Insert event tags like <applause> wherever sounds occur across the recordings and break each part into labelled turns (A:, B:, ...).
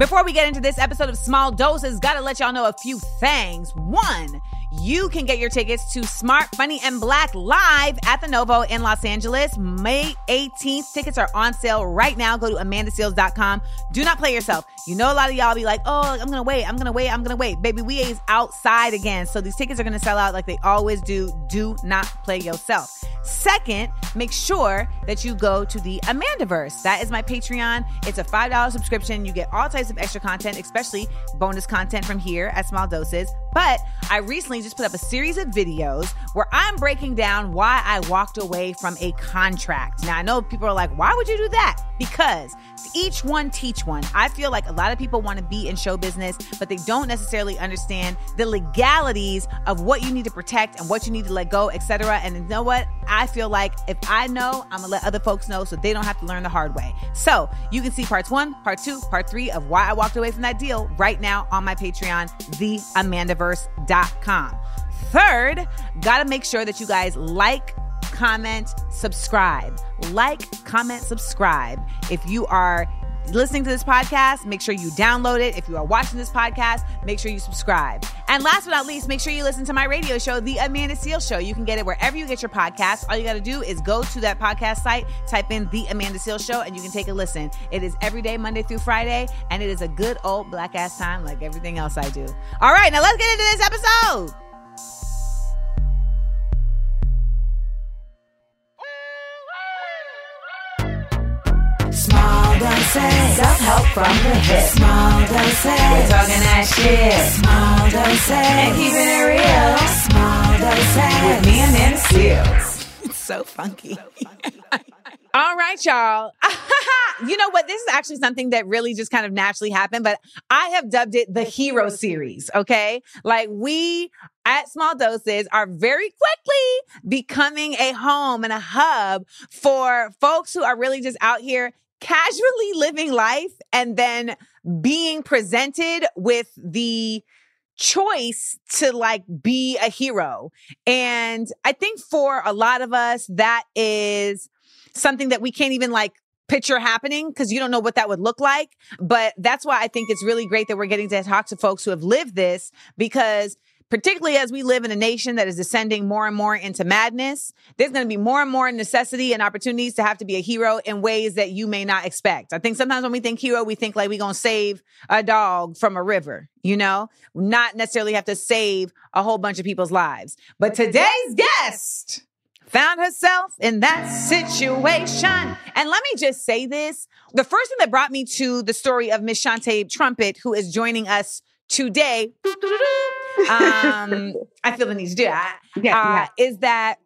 A: Before we get into this episode of Small Doses, gotta let y'all know a few things. One, you can get your tickets to Smart, Funny, and Black live at the Novo in Los Angeles May 18th. Tickets are on sale right now. Go to amandaseales.com. Do not play yourself. You know, a lot of y'all be like, oh, I'm gonna wait, I'm gonna wait, I'm gonna wait. Baby, we is outside again. So these tickets are gonna sell out like they always do. Do not play yourself. Second, make sure that you go to the Amandaverse. That is my Patreon. It's a $5 subscription. You get all types of extra content, especially bonus content from here at Small Doses. But I recently just put up a series of videos where I'm breaking down why I walked away from a contract. Now, I know people are like, why would you do that? Because each one teach one. I feel like a lot of people want to be in show business, but they don't necessarily understand the legalities of what you need to protect and what you need to let go, etc. And you know what? I feel like if I know, I'm gonna let other folks know so they don't have to learn the hard way. So you can see parts one, part two, part three of why I walked away from that deal right now on my Patreon, theamandaverse.com. Third, gotta make sure that you guys like, comment, subscribe. Like, comment, subscribe. If you are listening to this podcast, make sure you download it. If you are watching this podcast, make sure you subscribe. And last but not least, make sure you listen to my radio show, The Amanda Seales Show. You can get it wherever you get your podcast. All you got to do is go to that podcast site, type in The Amanda Seales Show, and you can take a listen. It is every day, Monday through Friday, and it is a good old black ass time like everything else I do. All right, now let's get into this episode.
B: Doses.
A: Self-help from the hip.
B: Small doses.
A: We're talking that shit.
B: Small doses.
A: And keeping it real.
B: Small doses.
A: With me and Amanda Seales. It's so funky. <laughs> All right, y'all. <laughs> you know what? This is actually something that really just kind of naturally happened, but I have dubbed it the hero series. Okay. Like we at small doses are very quickly becoming a home and a hub for folks who are really just out here casually living life and then being presented with the choice to like be a hero. And I think for a lot of us, that is something that we can't even like picture happening because you don't know what that would look like. But that's why I think it's really great that we're getting to talk to folks who have lived this because particularly as we live in a nation that is descending more and more into madness, there's going to be more and more necessity and opportunities to have to be a hero in ways that you may not expect. I think sometimes when we think hero, we think like we're going to save a dog from a river, you know, not necessarily have to save a whole bunch of people's lives. But today's guest found herself in that situation. And let me just say this. The first thing that brought me to the story of Miss Shantae Trumpet, who is joining us today, um, <laughs> I feel the need to do that,
C: Yeah,
A: uh,
C: yeah.
A: is that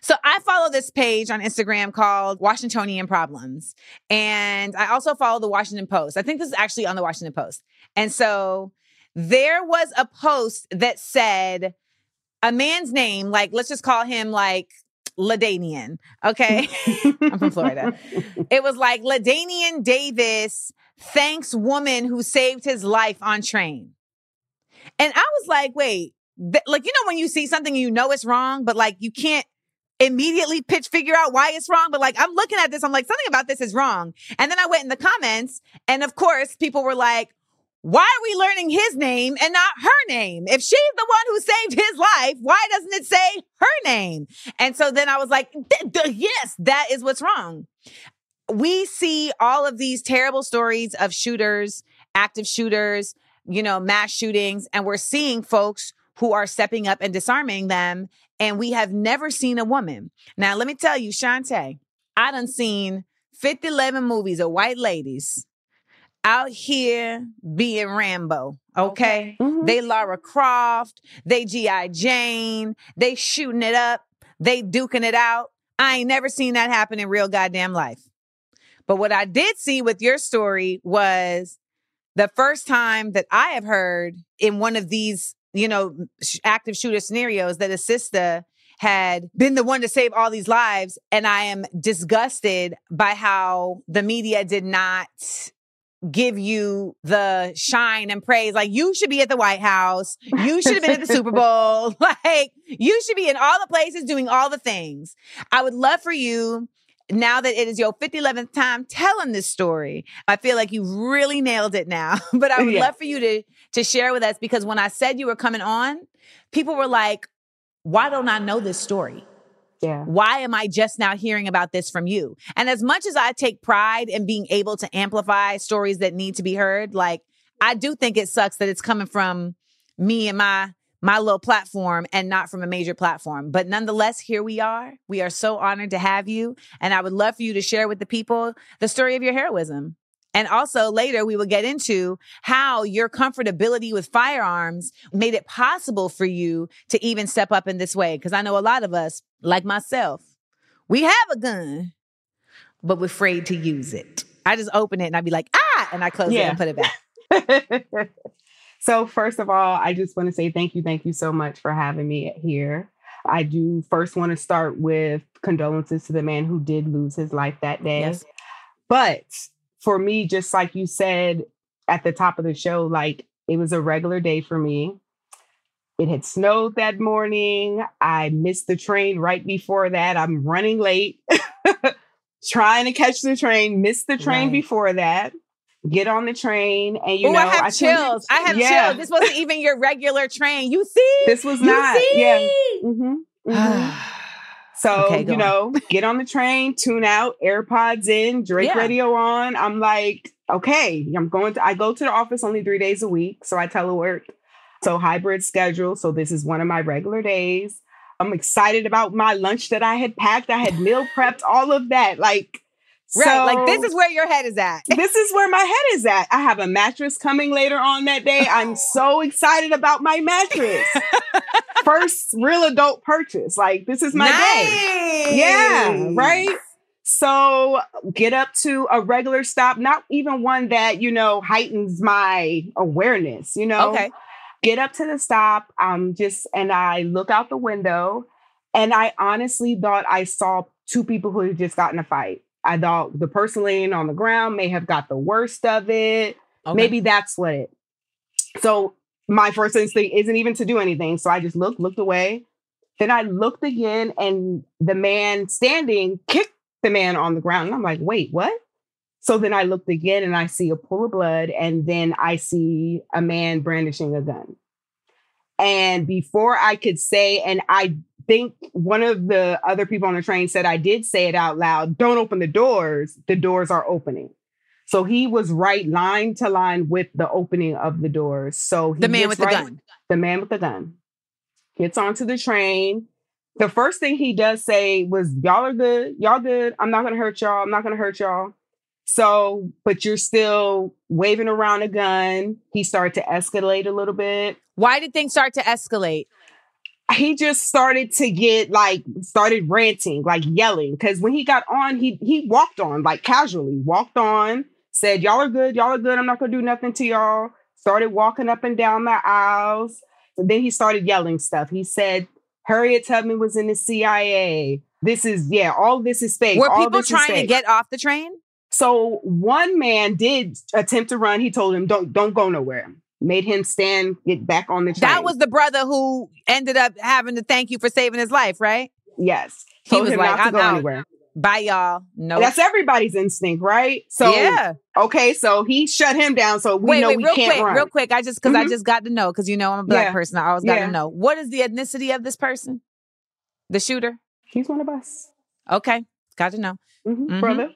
A: so I follow this page on Instagram called Washingtonian Problems. And I also follow the Washington Post. I think this is actually on the Washington Post. And so there was a post that said a man's name, like let's just call him like Ladanian. Okay. <laughs> I'm from Florida. <laughs> It was like Ladanian Davis thanks woman who saved his life on train. And I was like, wait, th- like, you know, when you see something you know it's wrong, but like you can't immediately pitch figure out why it's wrong. But like, I'm looking at this, I'm like, something about this is wrong. And then I went in the comments, and of course, people were like, why are we learning his name and not her name? If she's the one who saved his life, why doesn't it say her name? And so then I was like, "D- d- yes, that is what's wrong. We see all of these terrible stories of shooters, active shooters, you know, mass shootings, and we're seeing folks who are stepping up and disarming them. And we have never seen a woman. Now, let me tell you, Shantae, I done seen 50, 11 movies of white ladies out here being Rambo. Okay.
C: Mhm.
A: They Lara Croft, they G.I. Jane, they shooting it up, they duking it out. I ain't never seen that happen in real goddamn life. But what I did see with your story was the first time that I have heard in one of these, you know, sh- active shooter scenarios that a sister had been the one to save all these lives. And I am disgusted by how the media did not give you the shine and praise. Like you should be at the White House. You should have been at the Super <laughs> Bowl. <laughs> Like you should be in all the places doing all the things. I would love for you now that it is your 5011th time telling this story, I feel like you really nailed it now. <laughs> but I would
C: Yeah.
A: love for you to to share with us because when I said you were coming on, people were like, "Why don't I know this story?
C: Yeah.
A: Why am I just now hearing about this from you?" And as much as I take pride in being able to amplify stories that need to be heard, like I do think it sucks that it's coming from me and my my little platform and not from a major platform. But nonetheless, here we are. We are so honored to have you. And I would love for you to share with the people the story of your heroism. And also later, we will get into how your comfortability with firearms made it possible for you to even step up in this way. Because I know a lot of us, like myself, we have a gun, but we're afraid to use it. I just open it and I'd be like, ah, and I close it and put it back. <laughs>
C: so first of all, I just want to say thank you, thank you so much for having me here. I do first want to start with condolences to the man who did lose his life that day.
A: Yes.
C: But for me, just like you said at the top of the show, like it was a regular day for me. It had snowed that morning. I missed the train right before that. I'm running late, <laughs> trying to catch the train, missed the train
A: Right.
C: before that. Get on the train, and you
A: oh,
C: know,
A: I have
C: you-
A: chills. I have
C: Yeah.
A: chills. This wasn't even your regular train. You see?
C: This was
A: You
C: not.
A: see?
C: Yeah. hmm hmm <sighs> So,
A: Okay,
C: you know, get on the train, tune out, AirPods in, Drake
A: Yeah.
C: radio on. I'm like, okay, I'm going to, I go to the office only three days a week. So I telework. So hybrid schedule. So this is one of my regular days. I'm excited about my lunch that I had packed. I had meal prepped, all of that. Like,
A: right. like this is where your head is at. <laughs>
C: this is where my head is at. I have a mattress coming later on that day. I'm so excited about my mattress. <laughs> First real adult purchase. Like this is my day. Yeah, right? So get up to a regular stop, not even one that, you know, heightens my awareness, you know?
A: Okay.
C: Get up to the stop. I'm um, just and I look out the window and I honestly thought I saw two people who had just gotten a fight. I thought the person laying on the ground may have got the worst of it.
A: okay.
C: Maybe that's what it. So my first instinct isn't even to do anything. So I just looked, looked away. Then I looked again, and the man standing kicked the man on the ground. And I'm like, wait, what? So then I looked again and I see a pool of blood, and then I see a man brandishing a gun. And before I could say, and I think one of the other people on the train said I did say it out loud, don't open the doors. The doors are opening. So he was right line to line with the opening of the doors. So he
A: the man with the gun.
C: the man with the gun gets onto the train. The first thing he does say was, Y'all are good. Y'all good. I'm not going to hurt y'all. I'm not going to hurt y'all. So, but you're still waving around a gun. He started to escalate a little bit.
A: Why did things start to escalate?
C: He just started to get like, started ranting, like yelling. Cause when he got on, he he walked on, like casually, walked on, said, Y'all are good, y'all are good. I'm not gonna do nothing to y'all. Started walking up and down the aisles. And then he started yelling stuff. He said, Harriet Tubman was in the CIA. This is, yeah, all this is fake.
A: Were
C: All
A: people trying to get off the train?
C: So one man did attempt to run. He told him, "Don't don't go nowhere." Made him stand, get back on the train.
A: That was the brother who ended up having to thank you for saving his life, right?
C: yes.
A: He
C: Told
A: was like,
C: not to
A: "I'm
C: go
A: out."
C: anywhere.
A: Bye, y'all. No.
C: That's everybody's instinct, right? So
A: yeah.
C: okay, so he shut him down. So we
A: wait,
C: know
A: wait,
C: we
A: real
C: can't
A: quick,
C: run.
A: real quick. I just because I
C: Mhm.
A: just got to know because you know I'm a black
C: Yeah.
A: person. I always got to
C: Yeah.
A: know what is the ethnicity of this person, the shooter.
C: He's one of us,
A: Okay, got to know.
C: Mhm,
A: Mhm.
C: brother,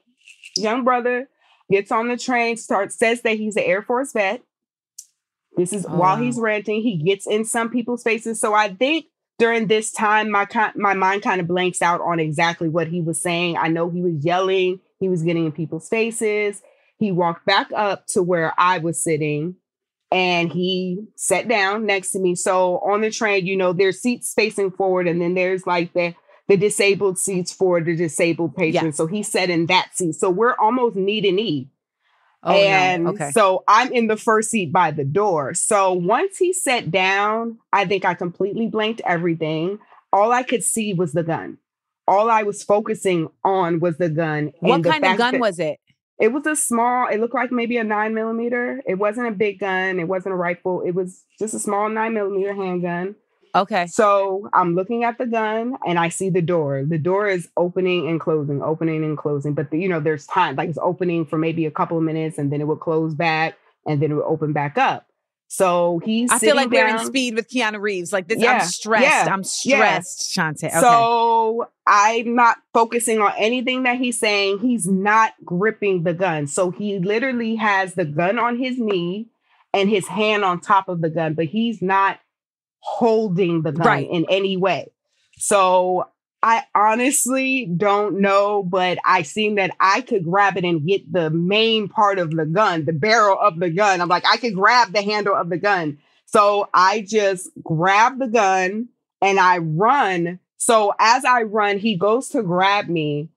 C: young brother, gets on the train. Starts says that he's an Air Force vet. This is
A: Oh,
C: while he's ah. ranting. He gets in some people's faces. So I think during this time, my my mind kind of blanks out on exactly what he was saying. I know he was yelling. He was getting in people's faces. He walked back up to where I was sitting and he sat down next to me. So on the train, you know, there's seats facing forward, and then there's like the the disabled seats for the disabled patrons. So he sat in that seat. So we're almost knee to knee.
A: Oh
C: and
A: no. Okay.
C: so I'm in the first seat by the door. So once he sat down, I think I completely blanked everything. All I could see was the gun. All I was focusing on was the gun.
A: What
C: the
A: kind of gun was it?
C: it was a small, it looked like maybe a nine millimeter. It wasn't a big gun. It wasn't a rifle. It was just a small nine millimeter handgun.
A: Okay.
C: So I'm looking at the gun and I see the door. The door is opening and closing, opening and closing. But the, you know, there's time like it's opening for maybe a couple of minutes and then it will close back and then it will open back up. So he's
A: I feel like
C: sitting
A: we're in speed with Keanu Reeves. Like this,
C: Yeah,
A: I'm stressed.
C: yeah,
A: I'm
C: yeah.
A: stressed, Shantae. Okay.
C: So I'm not focusing on anything that he's saying. He's not gripping the gun. So he literally has the gun on his knee and his hand on top of the gun, but he's not holding the gun
A: Right.
C: in any way. So I honestly don't know, but I seen that I could grab it and get the main part of the gun, the barrel of the gun. I'm like, I could grab the handle of the gun. So I just grab the gun and I run. So as I run, he goes to grab me.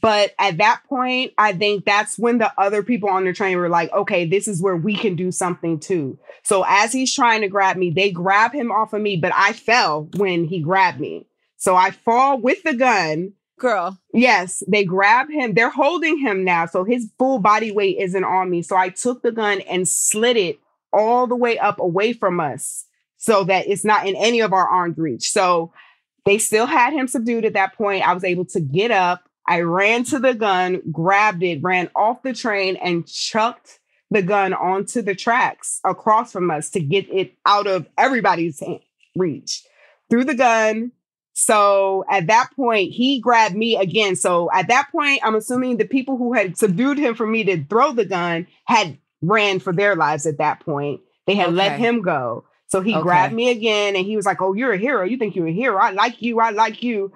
C: But at that point, I think that's when the other people on the train were like, okay, this is where we can do something too. So as he's trying to grab me, they grab him off of me, but I fell when he grabbed me. So I fall with the gun.
A: girl.
C: Yes, they grab him. They're holding him now. So his full body weight isn't on me. So I took the gun and slid it all the way up away from us so that it's not in any of our arm's reach. So they still had him subdued at that point. I was able to get up. I ran to the gun, grabbed it, ran off the train, and chucked the gun onto the tracks across from us to get it out of everybody's hand, reach. Threw the gun. So at that point, he grabbed me again. So at that point, I'm assuming the people who had subdued him for me to throw the gun had ran for their lives at that point. They had let him go. So he
A: Okay.
C: grabbed me again and he was like, Oh, you're a hero. You think you're a hero. I like you. I like you.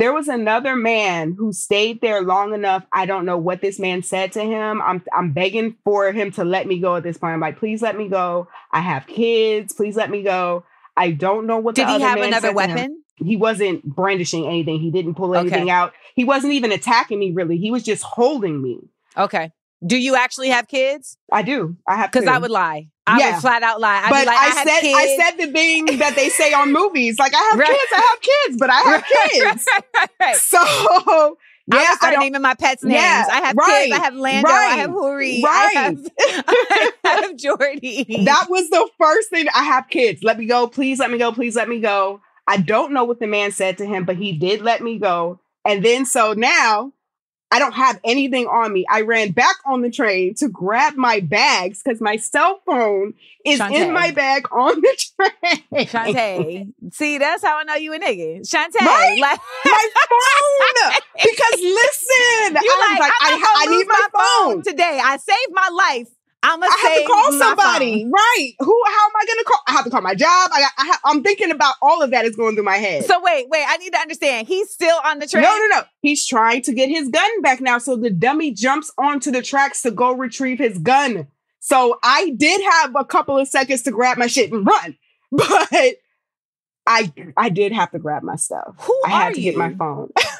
C: There was another man who stayed there long enough. I don't know what this man said to him. I'm I'm begging for him to let me go at this point. I'm like, please let me go. I have kids. Please let me go. I don't know what
A: Did
C: the
A: he
C: other
A: have
C: man
A: another weapon?
C: he wasn't brandishing anything. He didn't pull
A: Okay.
C: anything out. He wasn't even attacking me really. He was just holding me.
A: Okay. Do you actually have kids?
C: I do. I have
A: Because. I would lie. I
C: Yeah.
A: would flat out lie. I'd
C: but
A: be like,
C: I,
A: I, have
C: said
A: kids.
C: I said the thing that they say on movies. Like I have
A: Right.
C: kids, I have kids, but I have <laughs> kids.
A: right, right, right.
C: So yeah,
A: I would
C: I
A: naming my pets names.
C: Yeah,
A: I have
C: right,
A: kids. I have Lando. I have Huri.
C: right.
A: I have, <laughs> I have Jordy.
C: that was the first thing. I have kids. Let me go. Please let me go. Please let me go. I don't know what the man said to him, but he did let me go. And then so now I don't have anything on me. I ran back on the train to grab my bags because my cell phone is in my bag on the train.
A: Shantae. See, that's how I know you a nigga. Shantae.
C: Right?
A: Like,
C: my phone. Because listen, <laughs>
A: you
C: I was
A: like,
C: like,
A: I'm
C: I, I need
A: lose
C: my phone.
A: today. I saved my life. I'm gonna
C: I have to call somebody,
A: phone.
C: right? Who? How am I to call? I have to call my job. I, I, I'm thinking about all of that is going through my head.
A: So wait, wait. I need to understand. He's still on the train.
C: No, no, no. He's trying to get his gun back now. So the dummy jumps onto the tracks to go retrieve his gun. So I did have a couple of seconds to grab my shit and run, <laughs> but I I did have to grab my stuff.
A: Who
C: I had to get my phone. <laughs>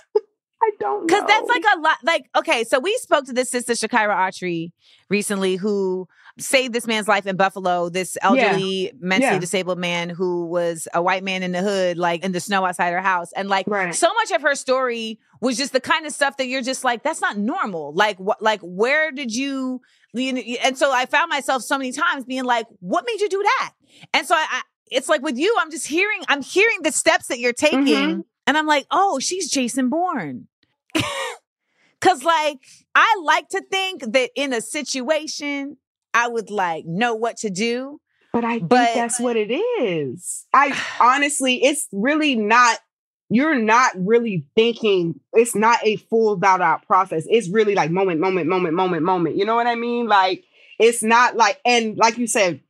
C: I don't know.
A: Because that's like a lot. Like, okay, so we spoke to this sister, Shakira Autry, recently, who saved this man's life in Buffalo. This elderly, mentally
C: Yeah.
A: disabled man who was a white man in the hood, like in the snow outside her house. And like,
C: Right.
A: so much of her story was just the kind of stuff that you're just like, that's not normal. Like, what? Like, where did you? you know, And so I found myself so many times being like, what made you do that? And so I, I it's like with you, I'm just hearing, I'm hearing the steps that you're taking.
C: Mhm.
A: And I'm like, oh, she's Jason Bourne. <laughs> Cause like I like to think that in a situation I would like know what to do.
C: But I think
A: But-
C: that's what it is. I honestly, it's really not. You're not really thinking. It's not a full thought out process. It's really like moment, moment, moment, moment, moment. You know what I mean? Like it's not like, and like you said,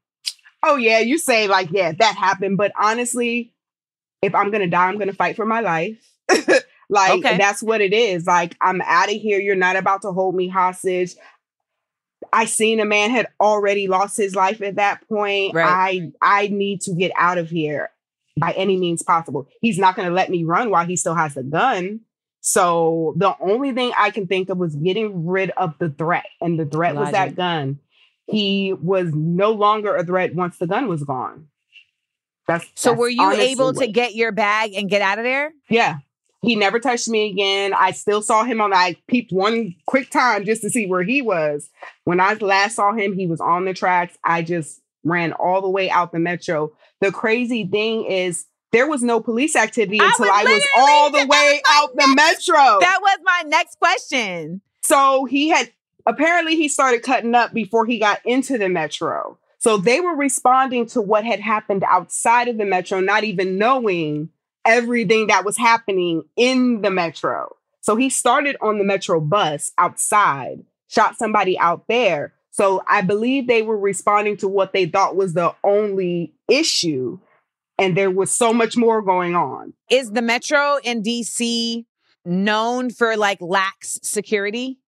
C: oh yeah, you say like, yeah, that happened. But honestly, if I'm gonna die, I'm gonna fight for my life. <laughs> like
A: Okay.
C: that's what it is. Like I'm out of here. You're not about to hold me hostage. I seen a man had already lost his life at that point.
A: Right.
C: I I need to get out of here by any means possible. He's not going to let me run while he still has the gun. So the only thing I can think of was getting rid of the threat, and the threat was that gun. He was no longer a threat once the gun was gone. That's
A: So
C: that's
A: were you able to get your bag and get out of there?
C: yeah. He never touched me again. I still saw him on, I peeped one quick time just to see where he was. When I last saw him, he was on the tracks. I just ran all the way out the metro. The crazy thing is, there was no police activity
A: I
C: until
A: was
C: I was all the <laughs> way out the metro.
A: That was my next question.
C: So he had apparently he started cutting up before he got into the metro. So they were responding to what had happened outside of the metro, not even knowing everything that was happening in the metro. So he started on the metro bus outside, shot somebody out there. So I believe they were responding to what they thought was the only issue. And there was so much more going on.
A: Is the metro in DC known for like lax security?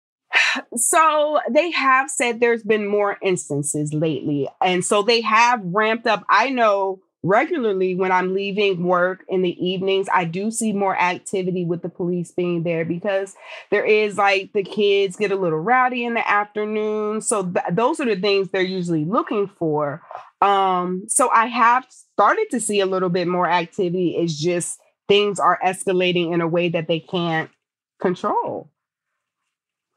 C: So they have said there's been more instances lately. And so they have ramped up. I know regularly when I'm leaving work in the evenings, I do see more activity with the police being there because there is like the kids get a little rowdy in the afternoon. So th- those are the things they're usually looking for. Um, so I have started to see a little bit more activity. It's just things are escalating in a way that they can't control.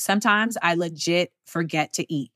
A: Sometimes I legit forget to eat.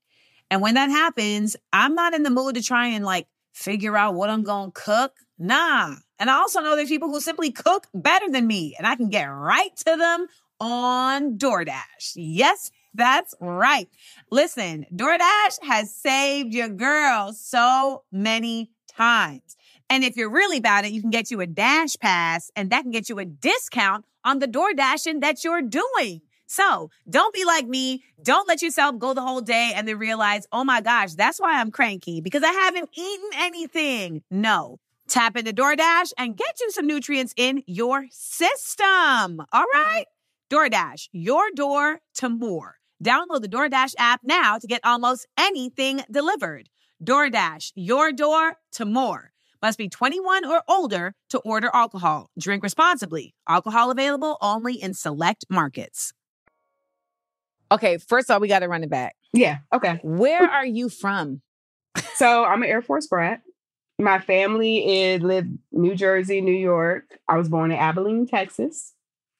A: And when that happens, I'm not in the mood to try and like figure out what I'm going to cook. Nah. And I also know there's people who simply cook better than me and I can get right to them on DoorDash. Yes, that's right. Listen, DoorDash has saved your girl so many times. And if you're really bad at it, you can get you a Dash Pass and that can get you a discount on the door dashing that you're doing. So don't be like me. Don't let yourself go the whole day and then realize, oh my gosh, that's why I'm cranky because I haven't eaten anything. No. Tap into DoorDash and get you some nutrients in your system. All mm-hmm. right? DoorDash, your door to more. Download the DoorDash app now to get almost anything delivered. DoorDash, your door to more. Must be 21 or older to order alcohol. Drink responsibly. Alcohol available only in select markets. Okay, first of all, we got to run it back.
C: Yeah. Okay.
A: Where are you from?
C: So I'm an Air Force brat. My family is lived New Jersey, New York. I was born in Abilene, Texas.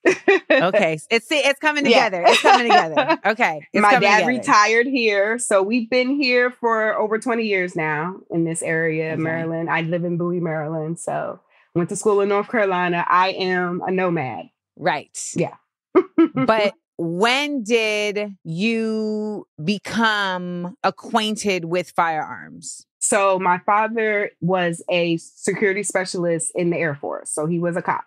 C: <laughs>
A: Okay, it's see, it's coming
C: Yeah.
A: together. It's coming together. <laughs> Okay, it's
C: My dad
A: together.
C: retired here. So we've been here for over 20 years now in this area,
A: Okay.
C: Maryland. I live in Bowie, Maryland. So went to school in North Carolina. I am a nomad.
A: Right.
C: Yeah. <laughs>
A: but when did you become acquainted with firearms?
C: So my father was a security specialist in the Air Force. So he was a cop.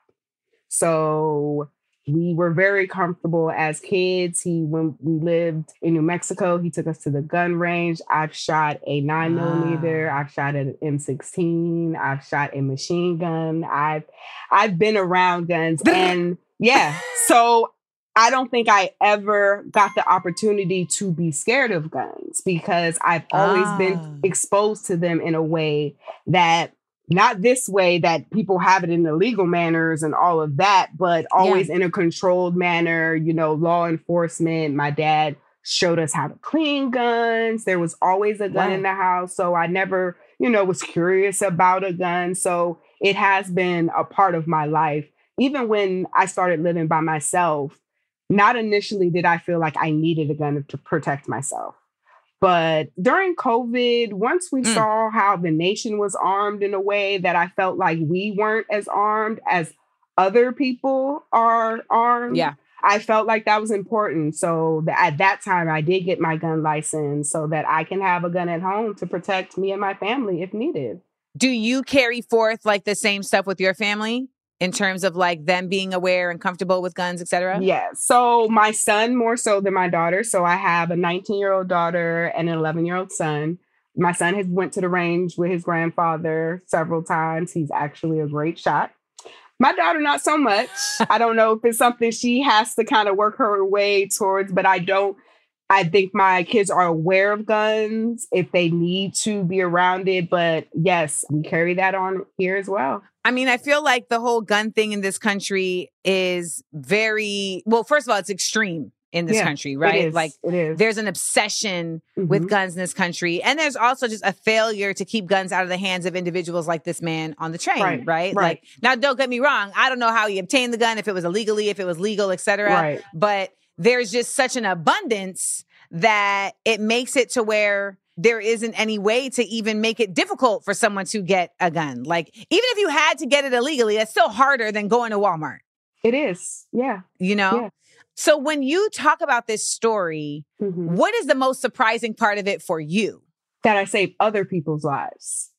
C: So we were very comfortable as kids. He when we lived in New Mexico, he took us to the gun range. I've shot a nine millimeter, ah. I've shot an M16, I've shot a machine gun. I've I've been around guns <laughs> and yeah. So I don't think I ever got the opportunity to be scared of guns because I've always
A: Ah.
C: been exposed to them in a way that not this way that people have it in the legal manners and all of that, but always in a controlled manner, you know, law enforcement. My dad showed us how to clean guns. There was always a gun
A: Wow.
C: in the house. So I never, you know, was curious about a gun. So it has been a part of my life. Even when I started living by myself, not initially did I feel like I needed a gun to protect myself. But during COVID, once we
A: Mm.
C: saw how the nation was armed in a way that I felt like we weren't as armed as other people are armed,
A: Yeah.
C: I felt like that was important. So th- at that time, I did get my gun license so that I can have a gun at home to protect me and my family if needed.
A: Do you carry forth like the same stuff with your family in terms of like them being aware and comfortable with guns, etc.?
C: Yeah. So my son more so than my daughter. So I have a 19 year old daughter and an 11 year old son. My son has went to the range with his grandfather several times. He's actually a great shot. My daughter, not so much. <laughs> I don't know if it's something she has to kind of work her way towards, but I don't I think my kids are aware of guns if they need to be around it. But yes, we carry that on here as well.
A: I mean, I feel like the whole gun thing in this country is very well, first of all, it's extreme in this
C: Yeah,
A: country, right? Like
C: it is.
A: there's an obsession with
C: Mhm.
A: guns in this country. And there's also just a failure to keep guns out of the hands of individuals like this man on the train, right?
C: Right, right.
A: Like now don't get me wrong, I don't know how he obtained the gun, if it was illegally, if it was legal, et cetera.
C: Right.
A: But there's just such an abundance that it makes it to where there isn't any way to even make it difficult for someone to get a gun. Like even if you had to get it illegally, that's still harder than going to Walmart,
C: It is. Yeah.
A: you know?
C: Yeah.
A: So when you talk about this story,
C: Mhm.
A: what is the most surprising part of it for you?
C: That I save other people's lives.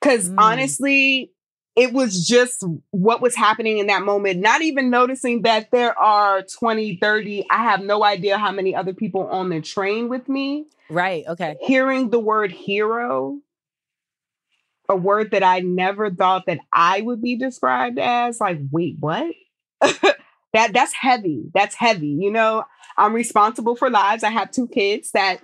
C: Because
A: Mm.
C: honestly, it was just what was happening in that moment, not even noticing that there are 20, 30, I have no idea how many other people on the train with me.
A: Right. Okay.
C: Hearing the word hero, a word that I never thought that I would be described as, like, wait, what? <laughs> that that's heavy. That's heavy. You know, I'm responsible for lives. I have two kids that,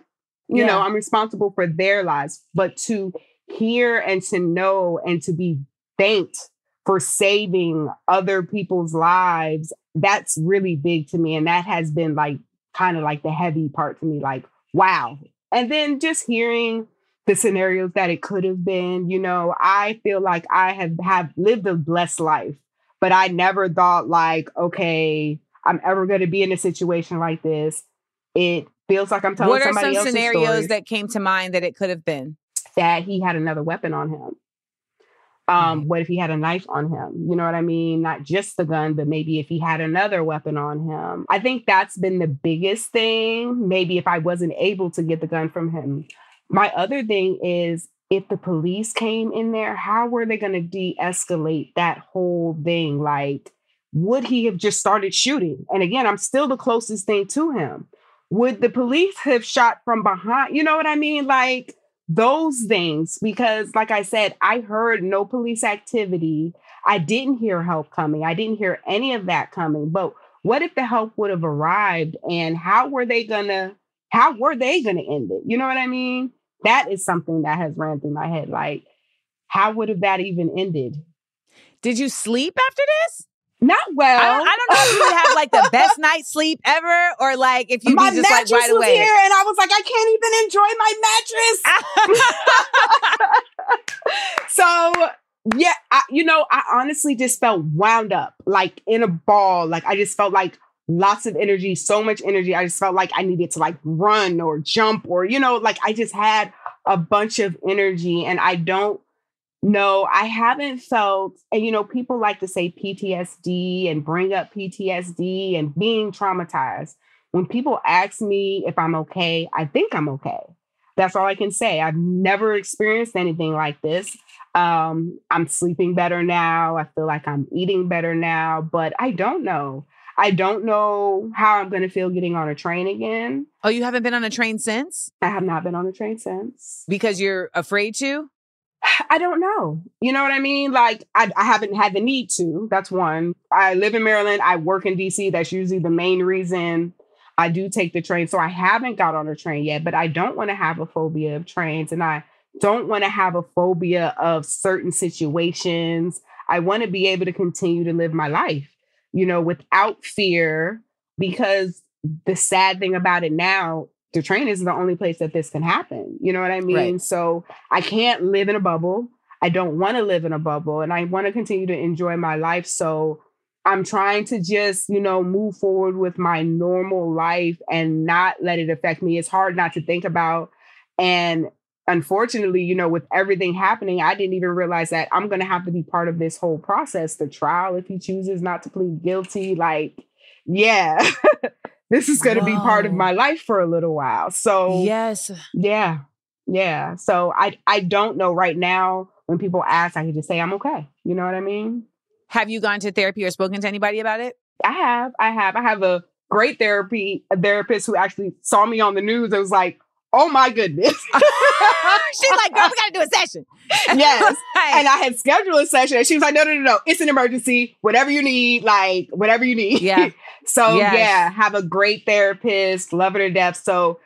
C: you know, I'm responsible for their lives. But to hear and to know and to be thanked for saving other people's lives, that's really big to me. And that has been like kind of like the heavy part to me, like, wow. And then just hearing the scenarios that it could have been, you know, I feel like I have have lived a blessed life, but I never thought like, okay, I'm ever going to be in a situation like this. It feels like I'm telling
A: What are
C: somebody
A: some
C: else's
A: scenarios
C: stories
A: that came to mind that it could have been?
C: that he had another weapon on him. Um, what if he had a knife on him? You know what I mean? Not just the gun, but maybe if he had another weapon on him. I think that's been the biggest thing. Maybe if I wasn't able to get the gun from him. My other thing is if the police came in there, how were they going to de escalate that whole thing? Like, would he have just started shooting? And again, I'm still the closest thing to him. Would the police have shot from behind? You know what I mean? Like, those things because like i said i heard no police activity. I didn't hear help coming. I didn't hear any of that coming. But what if the help would have arrived and how were they gonna how were they gonna end it? You know what i mean? That is something that has ran through my head like how would have that even ended?
A: Did you sleep after this?
C: Not well
A: I, don't, I don't know if you would have like the best night's sleep ever or like if you'd
C: my
A: be just like
C: mattress
A: right
C: was
A: away.
C: here and i was like i can't even enjoy my mattress <laughs> so yeah, I, you know, I honestly just felt wound up, like in a ball. Like I just felt like lots of energy, so much energy. I just felt like I needed to like run or jump or you know, like I just had a bunch of energy, and I don't know. I haven't felt, and you know, people like to say PTSD and bring up PTSD and being traumatized. When people ask me if I'm okay, I think I'm okay. That's all I can say. I've never experienced anything like this. Um, I'm sleeping better now. I feel like I'm eating better now, but I don't know. I don't know how I'm going to feel getting on a train again.
A: oh, you haven't been on a train since
C: I have not been on a train since.
A: because you're afraid to? <sighs>
C: I don't know. You know what I mean? Like, I, I haven't had the need to. That's one. I live in Maryland. I work in DC. That's usually the main reason I do take the train. So I haven't got on a train yet, but I don't want to have a phobia of trains. And I don't want to have a phobia of certain situations. I want to be able to continue to live my life, you know, without fear. Because the sad thing about it now, the train is the only place that this can happen. You know what I mean?
A: Right.
C: So I can't live in a bubble. I don't want to live in a bubble and I want to continue to enjoy my life. So I'm trying to just, you know, move forward with my normal life and not let it affect me. It's hard not to think about. And unfortunately, you know, with everything happening, I didn't even realize that I'm going to have to be part of this whole process, the trial, if he chooses not to plead guilty. Like, yeah, <laughs> this is going to be part of my life for a little while. So,
A: Yes.
C: yeah. Yeah. So I I don't know right now when people ask, I can just say I'm okay. You know what I mean?
A: Have you gone to therapy or spoken to anybody about it?
C: I have. I have. I have a great therapy a therapist who actually saw me on the news. It was like, oh my goodness. <laughs>
A: She's like, girl, we gotta do a session. <laughs>
C: yes. <laughs> And I had scheduled a session and she was like, no, no, no, no. It's an emergency. Whatever you need, like whatever you need.
A: Yeah.
C: so
A: Yes.
C: yeah, have a great therapist, love her to death. So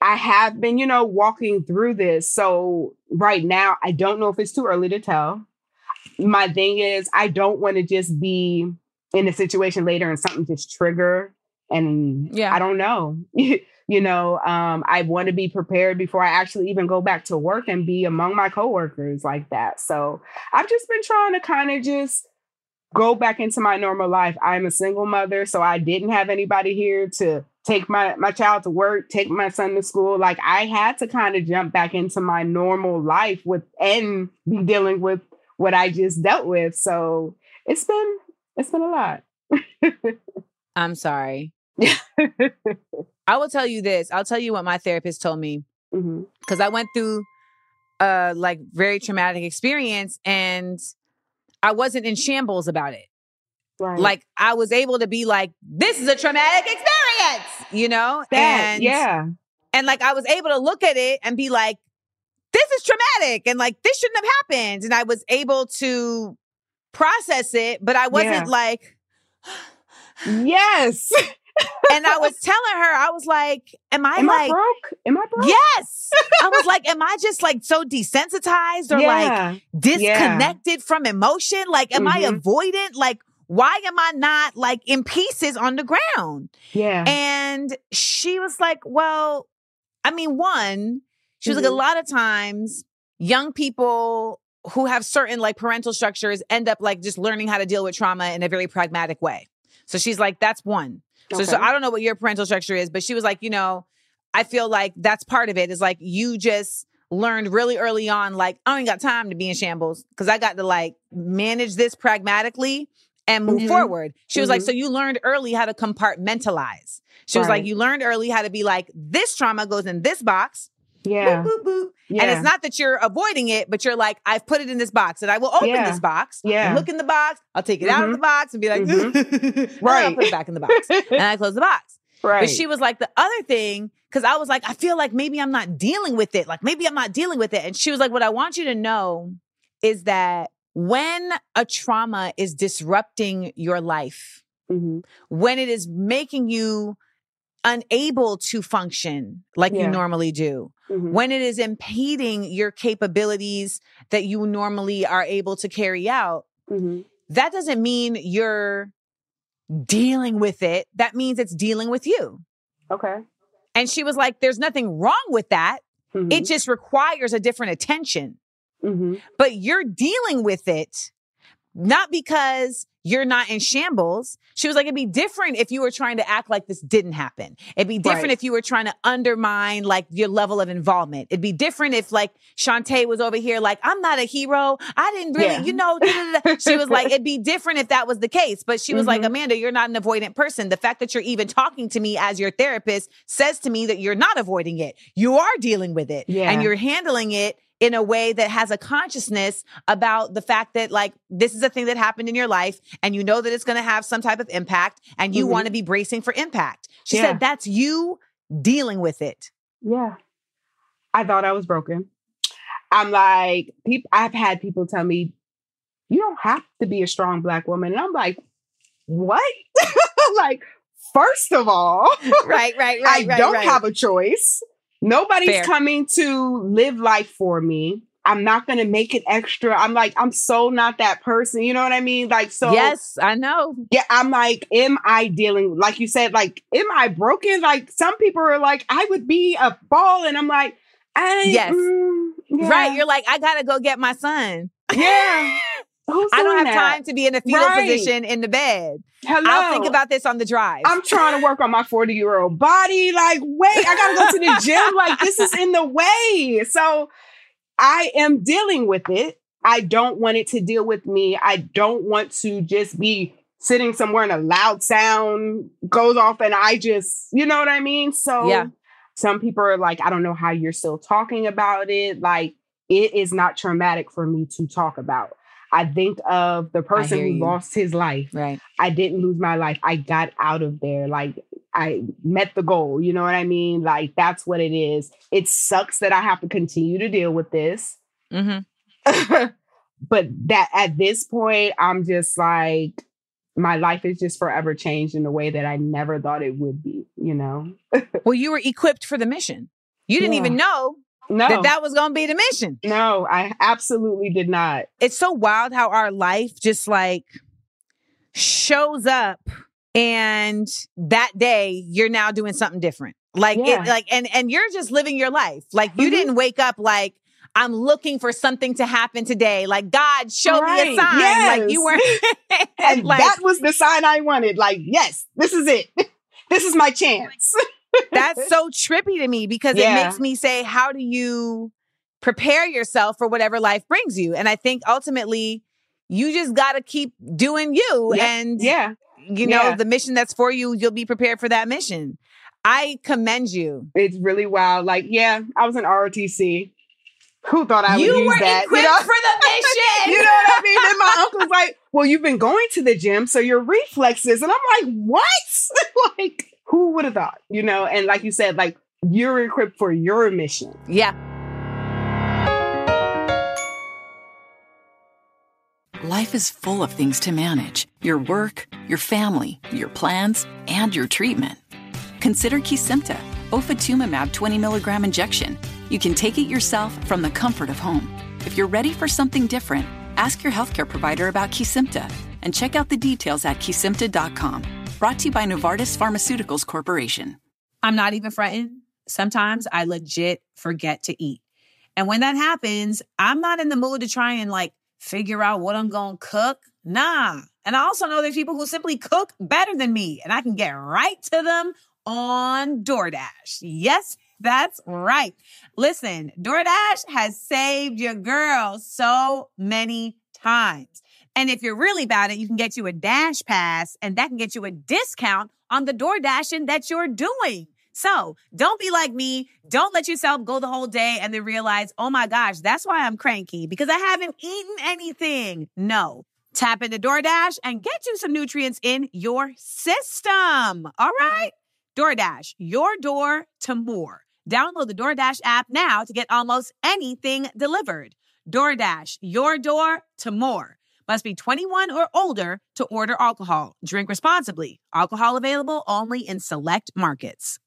C: I have been, you know, walking through this. So right now, I don't know if it's too early to tell. My thing is, I don't want to just be in a situation later and something just trigger. And
A: Yeah.
C: I don't know. <laughs> you know, um, I want to be prepared before I actually even go back to work and be among my coworkers like that. So I've just been trying to kind of just go back into my normal life. I'm a single mother, so I didn't have anybody here to take my my child to work, take my son to school. Like I had to kind of jump back into my normal life with and be dealing with what I just dealt with. So it's been it's been a lot. <laughs>
A: I'm sorry. <laughs> I will tell you this. I'll tell you what my therapist told me
C: mm-hmm.
A: because I went through a like very traumatic experience and I wasn't in shambles about it.
C: Right.
A: Like I was able to be like, this is a traumatic experience, you know?
C: that.
A: and
C: yeah.
A: and like I was able to look at it and be like, this is traumatic and like this shouldn't have happened. And I was able to process it, but I wasn't
C: Yeah.
A: like,
C: Yes.
A: and I was telling her, I was like, am I
C: Am I
A: like,
C: broke? Am I broke?
A: yes. I was like, am I just like so desensitized or like
C: yeah.
A: disconnected from emotion? Like, am I
C: Mhm.
A: avoidant? Like, why am I not like in pieces on the ground?
C: yeah.
A: And she was like, Well, I mean, one, she was like,
C: Mhm.
A: a lot of times young people who have certain like parental structures end up like just learning how to deal with trauma in a very pragmatic way. So she's like, That's one. So, so I don't know what your parental structure is, but she was like, You know, I feel like that's part of it is like you just learned really early on, like, I ain't got time to be in shambles because I got to like manage this pragmatically and move
C: Mhm.
A: forward. She was like,
C: Mhm.
A: So you learned early how to compartmentalize. She was like, You learned early how to be like, this trauma goes in this box.
C: Yeah.
A: Boop, boop, boop.
C: yeah.
A: And it's not that you're avoiding it, but you're like, I've put it in this box and I will open
C: Yeah.
A: this box.
C: Yeah.
A: Look in the box. I'll take it out of the box and be like,
C: Mhm. <laughs>
A: and I'll
C: Right.
A: put it back in the box. <laughs> and I close the box.
C: right.
A: But she was like, the other thing, because I was like, I feel like maybe I'm not dealing with it. Like maybe I'm not dealing with it. And she was like, what I want you to know is that when a trauma is disrupting your life,
C: Mhm.
A: when it is making you unable to function like you normally do,
C: Mhm.
A: when it is impeding your capabilities that you normally are able to carry out,
C: Mhm.
A: that doesn't mean you're dealing with it. That means it's dealing with you.
C: Okay.
A: And she was like, there's nothing wrong with that.
C: Mhm.
A: It just requires a different attention.
C: Mhm.
A: But you're dealing with it not because you're not in shambles. She was like, it'd be different if you were trying to act like this didn't happen. It'd be different
C: Right.
A: if you were trying to undermine like your level of involvement. It'd be different if like Shantae was over here like, I'm not a hero. I didn't really,
C: Yeah.
A: you know, da, da, da, da." <laughs> she was like, it'd be different if that was the case. But she was like,
C: Mhm.
A: Amanda, you're not an avoidant person. The fact that you're even talking to me as your therapist says to me that you're not avoiding it. You are dealing with it.
C: Yeah.
A: And you're handling it in a way that has a consciousness about the fact that like this is a thing that happened in your life and you know that it's going to have some type of impact and you
C: Mhm.
A: want to be bracing for impact. She
C: Yeah.
A: said that's you dealing with it.
C: Yeah. I thought I was broken. I'm like, people I've had people tell me, you don't have to be a strong black woman. And I'm like, what? <laughs> like, first of all, <laughs>
A: Right, right, <laughs> right,
C: I don't have a choice. Nobody's
A: Fair.
C: coming to live life for me. I'm not going to make it extra. I'm like, I'm so not that person. You know what I mean? Like, so
A: yes, I know.
C: yeah, I'm like, am I dealing, like you said, like, am I broken? Like, some people are like, I would be a ball. And I'm like, I,
A: Yes.
C: mm, yeah,
A: Right, you're like I got to go get my son.
C: yeah. <laughs> Who's
A: I don't have
C: that?
A: time to be in a fetal
C: Right.
A: position in the bed.
C: Hello.
A: I'll think about this on the drive.
C: I'm trying to work on my 40 year old body. Like, wait, I gotta go to the gym. Like, this is in the way. So I am dealing with it. I don't want it to deal with me. I don't want to just be sitting somewhere and a loud sound goes off and I just, you know what I mean? So
A: Yeah.
C: some people are like, I don't know how you're still talking about it. Like, it is not traumatic for me to talk about. I think of the person who
A: you.
C: lost his life.
A: Right.
C: I didn't lose my life. I got out of there. Like I met the goal. You know what I mean? Like that's what it is. It sucks that I have to continue to deal with this.
A: Mm-hmm. <laughs>
C: but that at this point, I'm just like, my life is just forever changed in a way that I never thought it would be, you know?
A: Well, you were equipped for the mission. You didn't
C: Yeah.
A: even know
C: No.
A: that that was going to be the mission.
C: no, I absolutely did not.
A: It's so wild how our life just like shows up and that day you're now doing something different. Like
C: Yeah.
A: it like and and you're just living your life. Like you
C: Mhm.
A: didn't wake up like I'm looking for something to happen today. Like God, show me a
C: Right.
A: sign. Like you weren't <laughs> <laughs>
C: And
A: like
C: that was the sign I wanted. Like, yes, this is it. <laughs> this is my chance.
A: That's so trippy to me because it makes me say, how do you prepare yourself for whatever life brings you? And I think ultimately you just got to keep doing you and
C: yeah.
A: you know
C: Yeah.
A: the mission that's for you you'll be prepared for that mission i commend you
C: It's really wild. Like, yeah, I was in ROTC. Who thought I would
A: you
C: use
A: were
C: that?
A: equipped
C: you know?
A: for the <laughs> mission
C: you know what I mean? And my <laughs> uncle's like, "Well, you've been going to the gym, so your reflexes." And I'm like, "What? <laughs> like, who would have thought?" You know? And like you said, like you're equipped for your mission.
A: yeah
D: Life is full of things to manage your work, your family, your plans, and your treatment. Consider Kesimpta, ofatumumab 20 milligram injection. You can take it yourself from the comfort of home. If you're ready for something different, ask your healthcare provider about Kesimpta and check out the details at kesimpta.com. Brought to you by Novartis Pharmaceuticals Corporation.
E: I'm not even fronting. Sometimes I legit forget to eat. And when that happens, I'm not in the mood to try and like figure out what I'm going to cook. Nah. And I also know there's people who simply cook better than me and I can get right to them on DoorDash. Yes, that's right. Listen, DoorDash has saved your girl so many times. And if you're really about it, you can get you a Dash Pass and that can get you a discount on the door dashing that you're doing. So don't be like me. Don't let yourself go the whole day and then realize, oh my gosh, that's why I'm cranky because I haven't eaten anything. No. Tap into DoorDash and get you some nutrients in your system. All right? DoorDash, your door to more. Download the DoorDash app now to get almost anything delivered. DoorDash, your door to more. Must be 21 or older to order alcohol. Drink responsibly. Alcohol available only in select markets.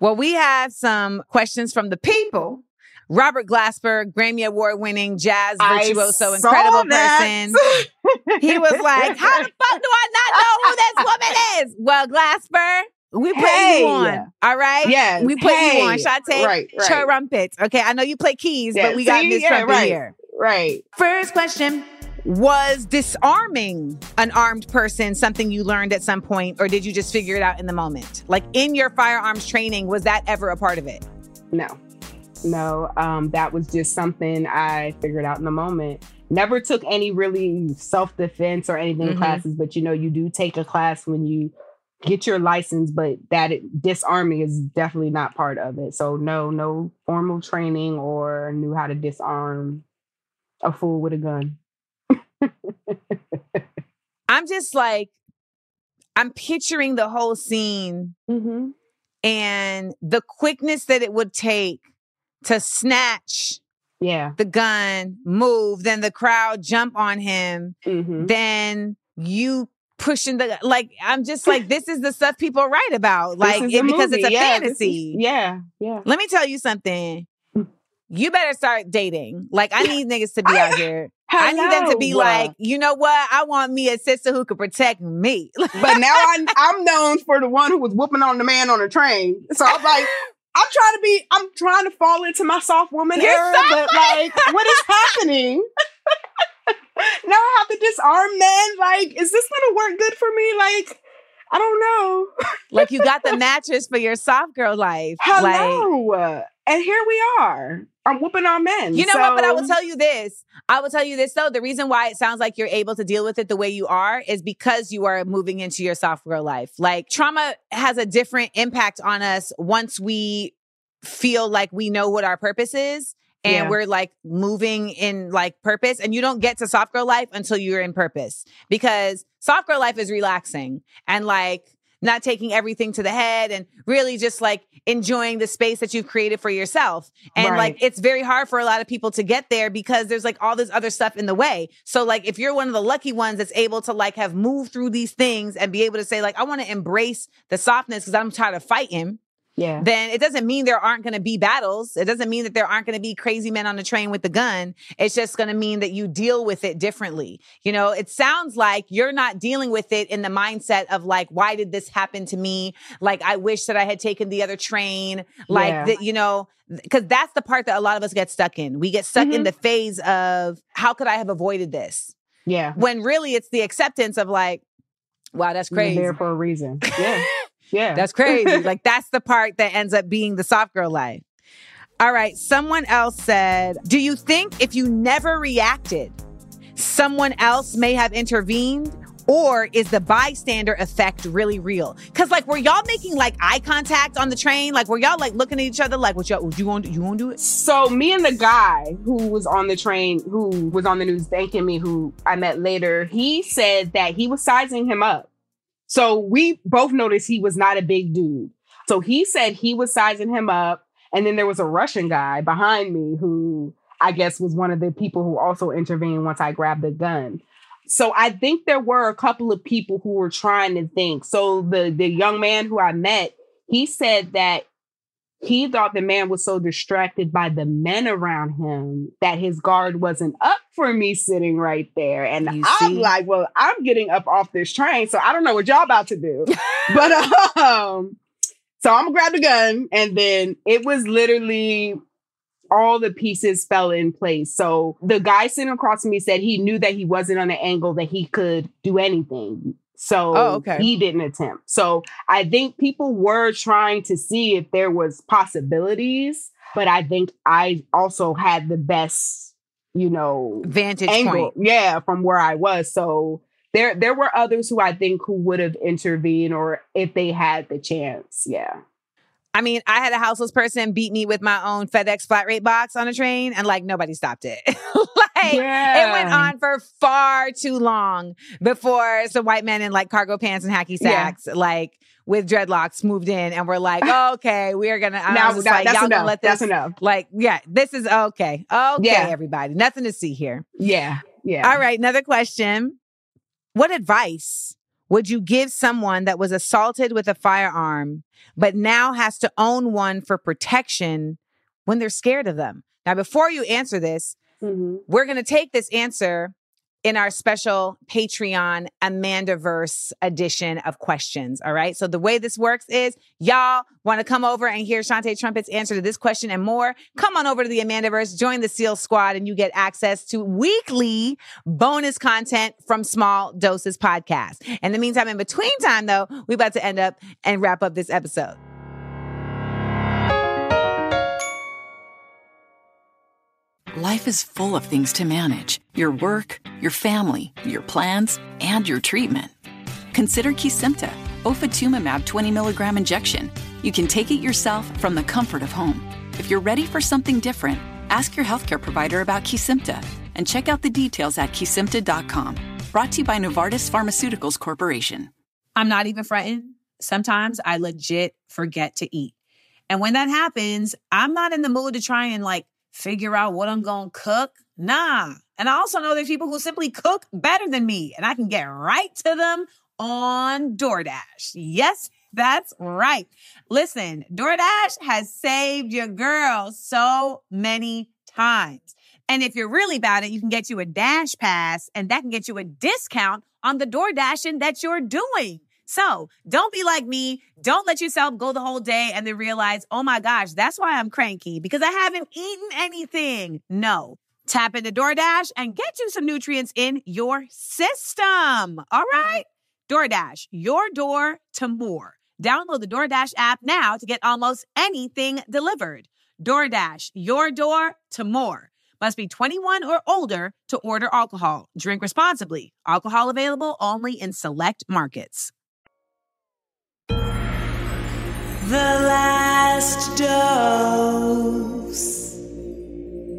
A: well we have some questions from the people robert glasper grammy award winning jazz virtuoso incredible
C: that.
A: person <laughs> he was like how the fuck do i not know who this <laughs> woman is well glasper we put
C: Hey.
A: you on all right
C: Yes,
A: we put
C: hey.
A: you on Shantae
C: Right, right.
A: trumpets okay i know you play keys
C: Yeah,
A: but we got
C: see?
A: miss
C: Yeah,
A: trumpet
C: right.
A: here
C: right.
A: First question Was disarming an armed person something you learned at some point, or did you just figure it out in the moment? Like in your firearms training, was that ever a part of it?
C: No, no. Um, that was just something I figured out in the moment. Never took any really self defense or anything
A: Mhm.
C: classes, but you know, you do take a class when you get your license, but that it, disarming is definitely not part of it. So no, no formal training or knew how to disarm a fool with a gun.
A: I'm just like, I'm picturing the whole scene
C: Mm-hmm.
A: and the quickness that it would take to snatch
C: Yeah.
A: the gun, move, then the crowd jump on him,
C: Mm-hmm.
A: then you pushing the like I'm just like this is the stuff people write about like it, because it's a fantasy.
C: yeah. Yeah.
A: Let me tell you something. You better start dating. Like I need niggas to be out here. I need them to be like, you know what? I want me a sister who could protect me. <laughs>
C: but now I, I'm known for the one who was whooping on the man on the train. So I'm like, <laughs> I'm trying to be, I'm trying to fall into my soft woman
A: You're
C: era,
A: soft
C: but like, what is happening? <laughs> now I have to disarm men. Like, is this gonna work good for me? Like, I don't know.
A: like you got the mattress for your soft girl life. Like
C: Hello. And here we are. I'm whooping on men.
A: You know what? But I will tell you this. I will tell you this though. The reason why it sounds like you're able to deal with it the way you are is because you are moving into your soft girl life. Like trauma has a different impact on us once we feel like we know what our purpose is and
C: Yeah.
A: we're like moving in like purpose and you don't get to soft girl life until you're in purpose because soft girl life is relaxing and like not taking everything to the head and really just like enjoying the space that you've created for yourself. And
C: Right.
A: like it's very hard for a lot of people to get there because there's like all this other stuff in the way. So like if you're one of the lucky ones that's able to like have moved through these things and be able to say like I want to embrace the softness because I'm tired of fighting
C: Yeah.
A: then it doesn't mean there aren't going to be battles. It doesn't mean that there aren't going to be crazy men on the train with the gun. It's just going to mean that you deal with it differently. You know, it sounds like you're not dealing with it in the mindset of like, why did this happen to me? Like, I wish that I had taken the other train. Like,
C: Yeah.
A: that, you know, because that's the part that a lot of us get stuck in. We get stuck in
C: Mhm.
A: the phase of, how could I have avoided this?
C: Yeah.
A: When really it's the acceptance of like, wow, that's
C: You're
A: crazy.
C: there for a reason. <laughs> Yeah. Yeah.
A: That's crazy. like that's the part that ends up being the soft girl life. All right. Someone else said, Do you think if you never reacted, someone else may have intervened? Or is the bystander effect really real? Cause like were y'all making like eye contact on the train? Like were y'all like looking at each other like what y'all you gonna you gonna do it?
C: So me and the guy who was on the train, who was on the news thanking me, who I met later, he said that he was sizing him up. So we both noticed he was not a big dude. So he said he was sizing him up. And then there was a Russian guy behind me who I guess was one of the people who also intervened once I grabbed the gun. So I think there were a couple of people who were trying to think. So the the young man who I met, he said that he thought the man was so distracted by the men around him that his guard wasn't up for me sitting right there. And
A: You
C: I'm
A: see?
C: like, well, I'm getting up off this train, so I don't know what y'all about to do. <laughs> but um, so I'm gonna grab the gun, and then it was literally all the pieces fell in place. So the guy sitting across from me said he knew that he wasn't on an angle that he could do anything. So
A: Oh, okay.
C: he didn't attempt. So I think people were trying to see if there was possibilities, but I think I also had the best, you know,
A: Vantage
C: angle.
A: point.
C: Yeah, from where I was. So there there were others who I think who would have intervened or if they had the chance. Yeah.
A: I mean, I had a houseless person beat me with my own FedEx flat rate box on a train and like nobody stopped it. <laughs> like it went on for far too long before some white men in like cargo pants and hacky
C: Yeah.
A: sacks, like with dreadlocks moved in and we're like, <laughs> okay, we are gonna I
C: Now
A: was like,
C: that's
A: y'all
C: enough.
A: gonna let this
C: That's enough.
A: like, yeah, this is okay. Okay,
C: Yeah.
A: everybody. Nothing to see here.
C: Yeah. Yeah.
A: All right, another question. What advice would you give someone that was assaulted with a firearm, but now has to own one for protection when they're scared of them? Now, before you answer this,
C: Mhm.
A: we're going to take this answer in our special Patreon Amandaverse edition of questions. All right. So the way this works is y'all want to come over and hear Shantae Trumpet's answer to this question and more. Come on over to the Amandaverse, join the SEAL squad, and you get access to weekly bonus content from Small Doses Podcast. In the meantime, in between time though, we about to end up and wrap up this episode.
D: Life is full of things to manage your work, your family, your plans, and your treatment. Consider Kesimpta, ofatumumab 20 milligram injection. You can take it yourself from the comfort of home. If you're ready for something different, ask your healthcare provider about Kesimpta and check out the details at kesimpta.com. Brought to you by Novartis Pharmaceuticals Corporation.
E: I'm not even fretting. Sometimes I legit forget to eat. And when that happens, I'm not in the mood to try and like figure out what I'm going to cook. Nah. And I also know there's people who simply cook better than me and I can get right to them on DoorDash. Yes, that's right. Listen, DoorDash has saved your girl so many times. And if you're really at it, you can get you a Dash Pass and that can get you a discount on the door dashing that you're doing. So don't be like me. Don't let yourself go the whole day and then realize, oh my gosh, that's why I'm cranky because I haven't eaten anything. No. Tap into DoorDash and get you some nutrients in your system. All mm-hmm. right? DoorDash, your door to more. Download the DoorDash app now to get almost anything delivered. DoorDash, your door to more. Must be 21 or older to order alcohol. Drink responsibly. Alcohol available only in select markets.
B: Last dose.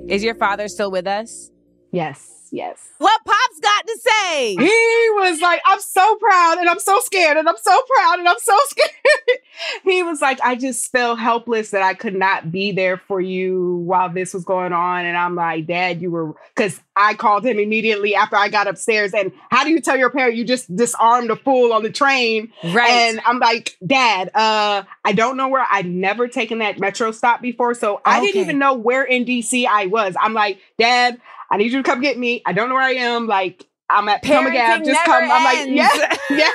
A: Is your father still with us?
C: Yes, yes.
A: What Pops got to say?
C: He was like, I'm so proud and I'm so scared and I'm so proud and I'm so <laughs> scared. he was like, I just felt helpless that I could not be there for you while this was going on. And I'm like, Dad, you were, because I called him immediately after I got upstairs. And how do you tell your parent you just disarmed a fool on the train?
A: Right.
C: And I'm like, Dad, uh, I don't know where I'd never taken that metro stop before. So I didn't even know where in DC I was. I'm like, Dad, I need you to come get me. I don't know where I am. Like, I'm at Potomac Ave.
A: Parenting
C: Just
A: never
C: come. I'm like,
A: ends.
C: yes, yes.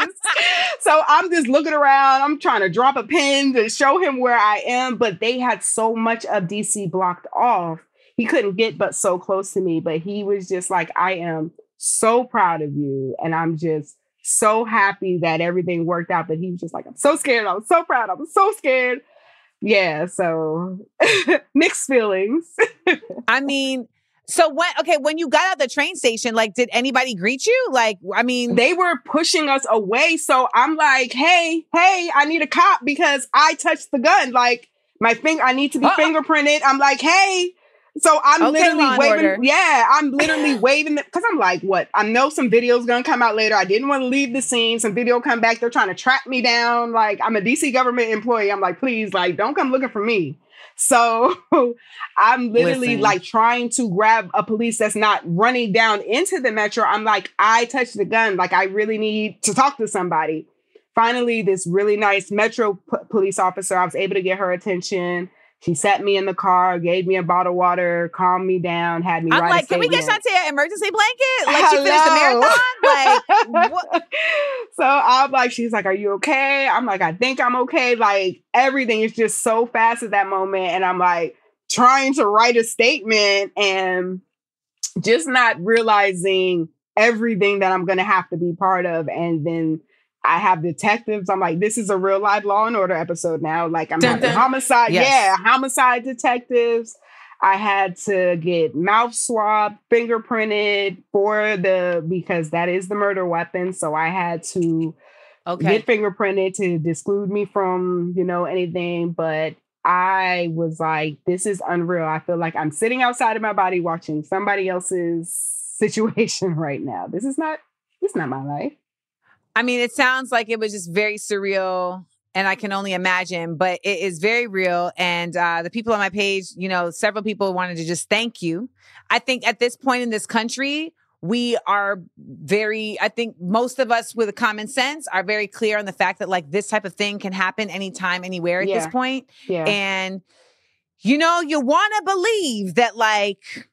C: <laughs> so I'm just looking around. I'm trying to drop a pin to show him where I am, but they had so much of DC blocked off. He couldn't get but so close to me, but he was just like, I am so proud of you. And I'm just so happy that everything worked out. But he was just like, I'm so scared. I'm so proud. I'm so scared. Yeah. So <laughs> mixed feelings. <laughs>
A: I mean, so when okay, when you got out the train station, like, did anybody greet you? Like, I mean,
C: they were pushing us away. So I'm like, hey, hey, I need a cop because I touched the gun. Like my finger, I need to be
A: Uh-uh.
C: fingerprinted. I'm like, hey. So I'm
A: Okay,
C: literally waving.
A: Order.
C: Yeah, I'm literally <laughs> waving because I'm like, what? I know some videos gonna come out later. I didn't want to leave the scene. Some video come back. They're trying to track me down. Like I'm a DC government employee. I'm like, please, like, don't come looking for me. So <laughs> I'm literally
A: Listen.
C: like trying to grab a police that's not running down into the metro. I'm like, I touched the gun. Like, I really need to talk to somebody. Finally, this really nice metro p- police officer, I was able to get her attention. She sat me in the car, gave me a bottle of water, calmed me down, had me
A: I'm
C: write
A: like, can we get. Shantae an emergency blanket? <laughs> Like she finished the marathon? Like, what? <laughs>
C: so I'm like, she's like, Are you okay? I'm like, I think I'm okay. Like everything is just so fast at that moment. And I'm like trying to write a statement and just not realizing everything that I'm gonna have to be part of. And then I have detectives. I'm like, this is a real live law and order episode now. Like I'm having homicide,
A: Yes.
C: yeah, homicide detectives. I had to get mouth swab, fingerprinted for the because that is the murder weapon. So I had to
A: Okay.
C: get fingerprinted to disclude me from, you know, anything. But I was like, this is unreal. I feel like I'm sitting outside of my body watching somebody else's <laughs> situation right now. This is not this is not my life.
A: I mean, it sounds like it was just very surreal. And I can only imagine, but it is very real. And uh, the people on my page, you know, several people wanted to just thank you. I think at this point in this country, we are very, I think most of us with common sense are very clear on the fact that like this type of thing can happen anytime, anywhere at
C: Yeah.
A: this point.
C: Yeah.
A: And, you know, you want to believe that like,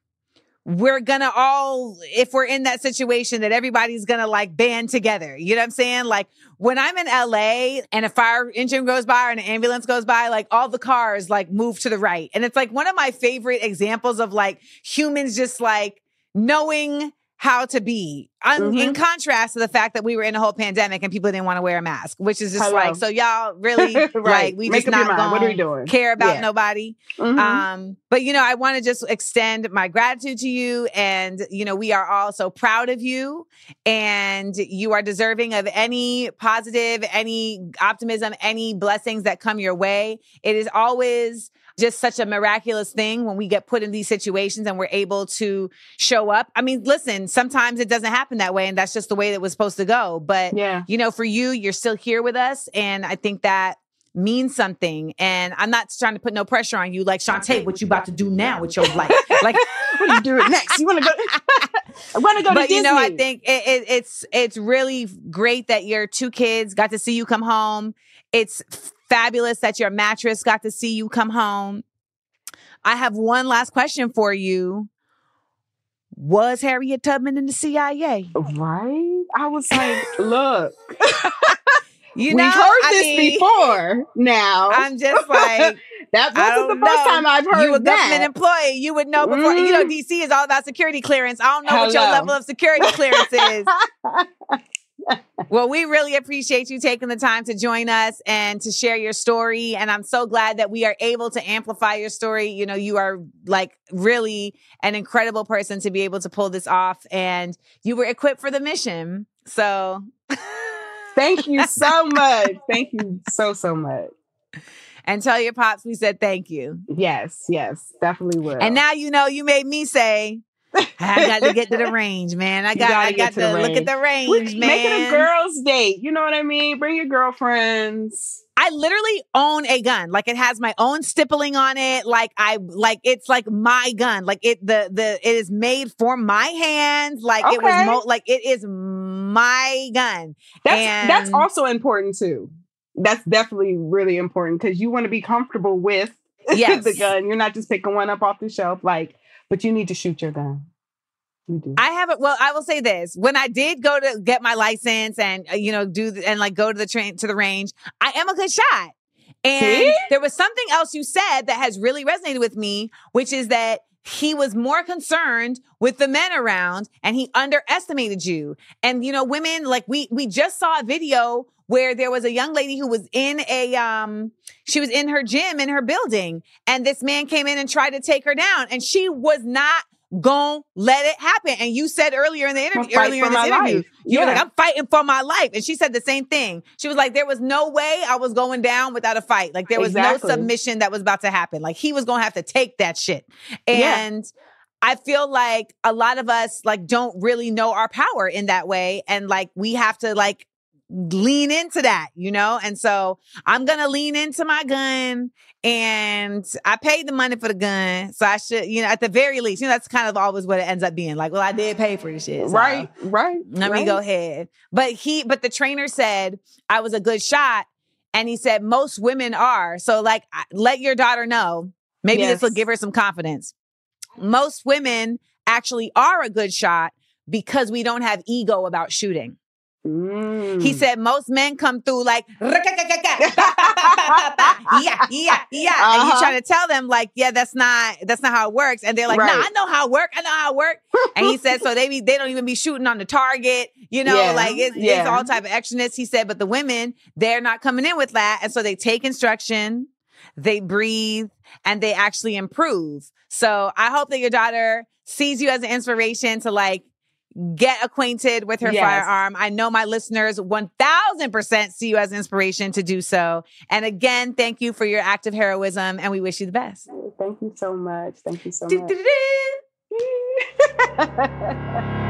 A: we're gonna all, if we're in that situation, that everybody's gonna like band together. You know what I'm saying? Like when I'm in LA and a fire engine goes by or an ambulance goes by, like all the cars like move to the right. And it's like one of my favorite examples of like humans just like knowing how to be. Un- In contrast to the fact that we were in a whole pandemic and people didn't want to wear a mask, which is just
C: Hello.
A: like, so y'all <laughs> really
C: Right.
A: like we
C: Make
A: just not
C: mind. What are we doing?
A: care about
C: Yeah.
A: nobody.
C: Mhm.
A: Um, but you know, I want to just extend my gratitude to you. And, you know, we are all so proud of you and you are deserving of any positive, any optimism, any blessings that come your way. It is always just such a miraculous thing when we get put in these situations and we're able to show up. I mean, listen, sometimes it doesn't happen that way and that's just the way that was supposed to go. But
C: yeah.
A: you know, for you, you're still here with us. And I think that means something. And I'm not trying to put no pressure on you, like Shantae, what you about to do now with your life? Like, <laughs>
C: What are you doing next? You want to go? I want to go to
A: but
C: Disney.
A: you know, I think it, it, it's it's really great that your two kids got to see you come home. It's fabulous that your mattress got to see you come home. I have one last question for you. Was Harriet Tubman in the CIA?
C: right. I was like, look, <laughs>
A: You
C: we've
A: know,
C: heard
A: I
C: this
A: mean,
C: before. Now
A: I'm just like, <laughs>
C: that wasn't the first
A: know.
C: time I've heard
A: you a government employee, you would know before. You know,
C: Mm.
A: DC is all about security clearance. I don't know what your level of security clearance is. <laughs> well, we really appreciate you taking the time to join us and to share your story. And I'm so glad that we are able to amplify your story. You know, you are like really an incredible person to be able to pull this off, and you were equipped for the mission. So.
C: Thank you <laughs> so much. Thank you so so much.
A: and tell your pops we said thank you.
C: Yes, yes, definitely will.
A: And now you know you made me say, I got to get to the range, man. I got
C: gotta
A: I
C: get
A: got
C: to
A: to,
C: the
A: look at
C: range.
A: the range,
C: We-
A: man.
C: make it a girls' date. You know what I mean? Bring your girlfriends.
A: I literally own a gun. Like it has my own stippling on it. Like I like it's like my gun. Like it the the it is made for my hands. Like it was mo- like it is my gun.
C: That's that's also important too. That's definitely really important because you want to be comfortable with <laughs>
A: Yes.
C: the gun. You're not just picking one up off the shelf, like, but you need to shoot your gun. You do.
A: I haven't. Well, I will say this: when I did go to get my license and uh, you know do the, and like go to the train to the range, I am a good shot. And
C: See?
A: there was something else you said that has really resonated with me, which is that he was more concerned with the men around and he underestimated you. And you know, women like we we just saw a video where there was a young lady who was in a um she was in her gym in her building and this man came in and tried to take her down and she was not gonna let it happen. And you said earlier in the interview, earlier in this interview,
C: life.
A: you were like, I'm fighting for my life. And she said the same thing. She was like, there was no way I was going down without a fight. Like there was
C: Exactly.
A: no submission that was about to happen. Like he was gonna have to take that shit.
C: Yeah.
A: And I feel like a lot of us like don't really know our power in that way. And like we have to like lean into that, you know? And so I'm gonna lean into my gun and I paid the money for the gun. So I should, you know, at the very least, you know, that's kind of always what it ends up being. Like, well, I did pay for the shit. so
C: right, right.
A: Let me go ahead. But he, but the trainer said I was a good shot. And he said most women are. So like, let your daughter know. Maybe this will give her some confidence. Most women actually are a good shot because we don't have ego about shooting.
C: Mm.
A: He said most men come through like <laughs> yeah, yeah, yeah. And you
C: Uh-huh.
A: try to tell them like, yeah, that's not that's not how it works. And they're like, nah, I know how it work. I know how it work. and he said, <laughs> so they be they don't even be shooting on the target, you know,
C: Yeah,
A: like it's, it's all type of extraness. He said, but the women, they're not coming in with that. And so they take instruction, they breathe, and they actually improve. So I hope that your daughter sees you as an inspiration to like get acquainted with her
C: Yes.
A: firearm. I know my listeners 1000% see you as inspiration to do so. And again, thank you for your act of heroism and we wish you the best.
C: Thank you so much. Thank you so much. <laughs>